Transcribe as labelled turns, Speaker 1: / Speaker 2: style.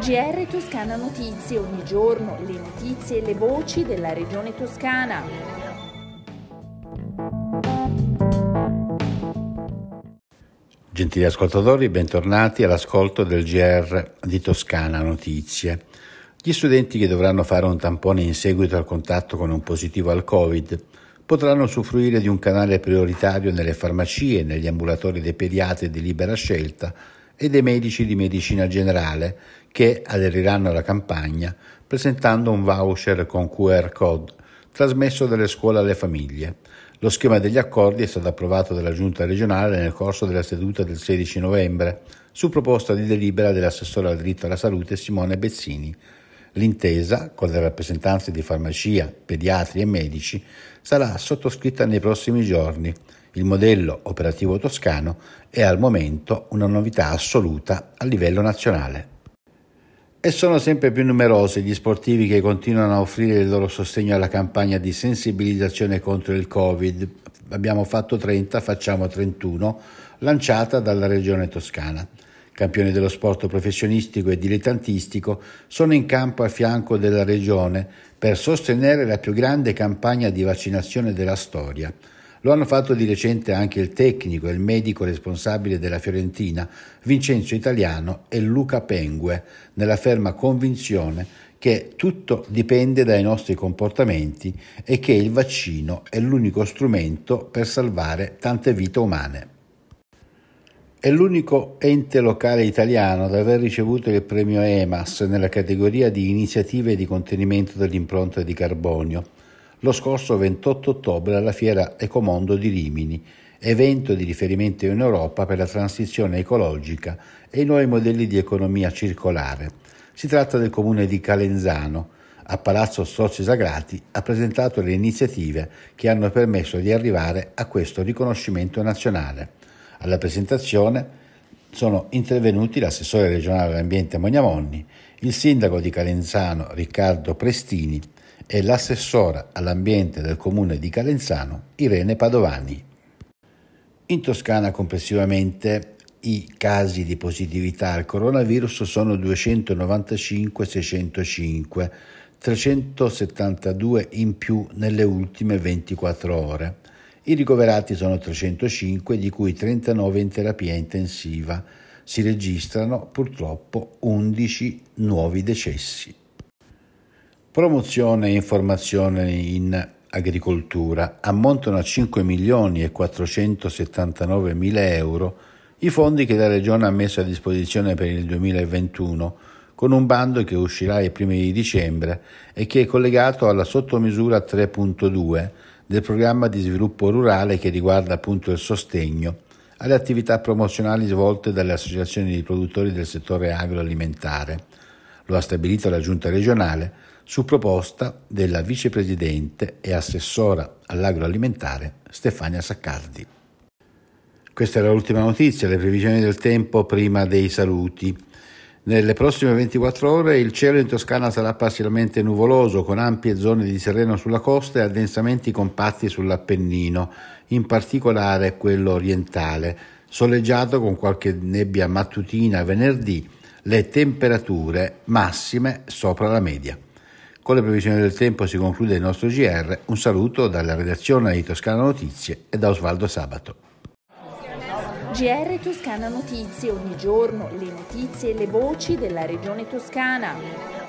Speaker 1: GR Toscana Notizie, ogni giorno le notizie e le voci della regione toscana.
Speaker 2: Gentili ascoltatori, bentornati all'ascolto del GR di Toscana Notizie. Gli studenti che dovranno fare un tampone in seguito al contatto con un positivo al Covid potranno usufruire di un canale prioritario nelle farmacie, negli ambulatori dei pediatri di libera scelta e dei medici di medicina generale che aderiranno alla campagna presentando un voucher con QR code trasmesso dalle scuole alle famiglie. Lo schema degli accordi è stato approvato dalla Giunta regionale nel corso della seduta del 16 novembre, su proposta di delibera dell'assessore al diritto alla salute Simone Bezzini, L'intesa, con le rappresentanze di farmacia, pediatri e medici, sarà sottoscritta nei prossimi giorni. Il modello operativo toscano è al momento una novità assoluta a livello nazionale. E sono sempre più numerosi gli sportivi che continuano a offrire il loro sostegno alla campagna di sensibilizzazione contro il Covid. Abbiamo fatto 30, facciamo 31, lanciata dalla Regione Toscana campioni dello sport professionistico e dilettantistico, sono in campo a fianco della Regione per sostenere la più grande campagna di vaccinazione della storia. Lo hanno fatto di recente anche il tecnico e il medico responsabile della Fiorentina, Vincenzo Italiano e Luca Pengue, nella ferma convinzione che tutto dipende dai nostri comportamenti e che il vaccino è l'unico strumento per salvare tante vite umane. È l'unico ente locale italiano ad aver ricevuto il premio EMAS nella categoria di iniziative di contenimento dell'impronta di carbonio, lo scorso 28 ottobre alla Fiera Ecomondo di Rimini, evento di riferimento in Europa per la transizione ecologica e i nuovi modelli di economia circolare. Si tratta del comune di Calenzano. A Palazzo Strozzi Sagrati ha presentato le iniziative che hanno permesso di arrivare a questo riconoscimento nazionale. Alla presentazione sono intervenuti l'assessore regionale all'ambiente Mognamonni, il sindaco di Calenzano Riccardo Prestini e l'assessora all'ambiente del comune di Calenzano Irene Padovani. In Toscana complessivamente i casi di positività al coronavirus sono 295.605, 372 in più nelle ultime 24 ore. I ricoverati sono 305, di cui 39 in terapia intensiva. Si registrano purtroppo 11 nuovi decessi. Promozione e informazione in agricoltura ammontano a 5 milioni e 479 mila euro i fondi che la Regione ha messo a disposizione per il 2021 con un bando che uscirà ai primi di dicembre e che è collegato alla sottomisura 3.2 del programma di sviluppo rurale che riguarda appunto il sostegno alle attività promozionali svolte dalle associazioni di produttori del settore agroalimentare. Lo ha stabilito la Giunta regionale su proposta della vicepresidente e assessora all'agroalimentare Stefania Saccardi. Questa era l'ultima notizia, le previsioni del tempo prima dei saluti. Nelle prossime 24 ore il cielo in Toscana sarà parzialmente nuvoloso, con ampie zone di sereno sulla costa e addensamenti compatti sull'Appennino, in particolare quello orientale, soleggiato con qualche nebbia mattutina venerdì, le temperature massime sopra la media. Con le previsioni del tempo si conclude il nostro GR. Un saluto dalla redazione di Toscana Notizie e da Osvaldo Sabato.
Speaker 1: GR Toscana Notizie, ogni giorno le notizie e le voci della regione toscana.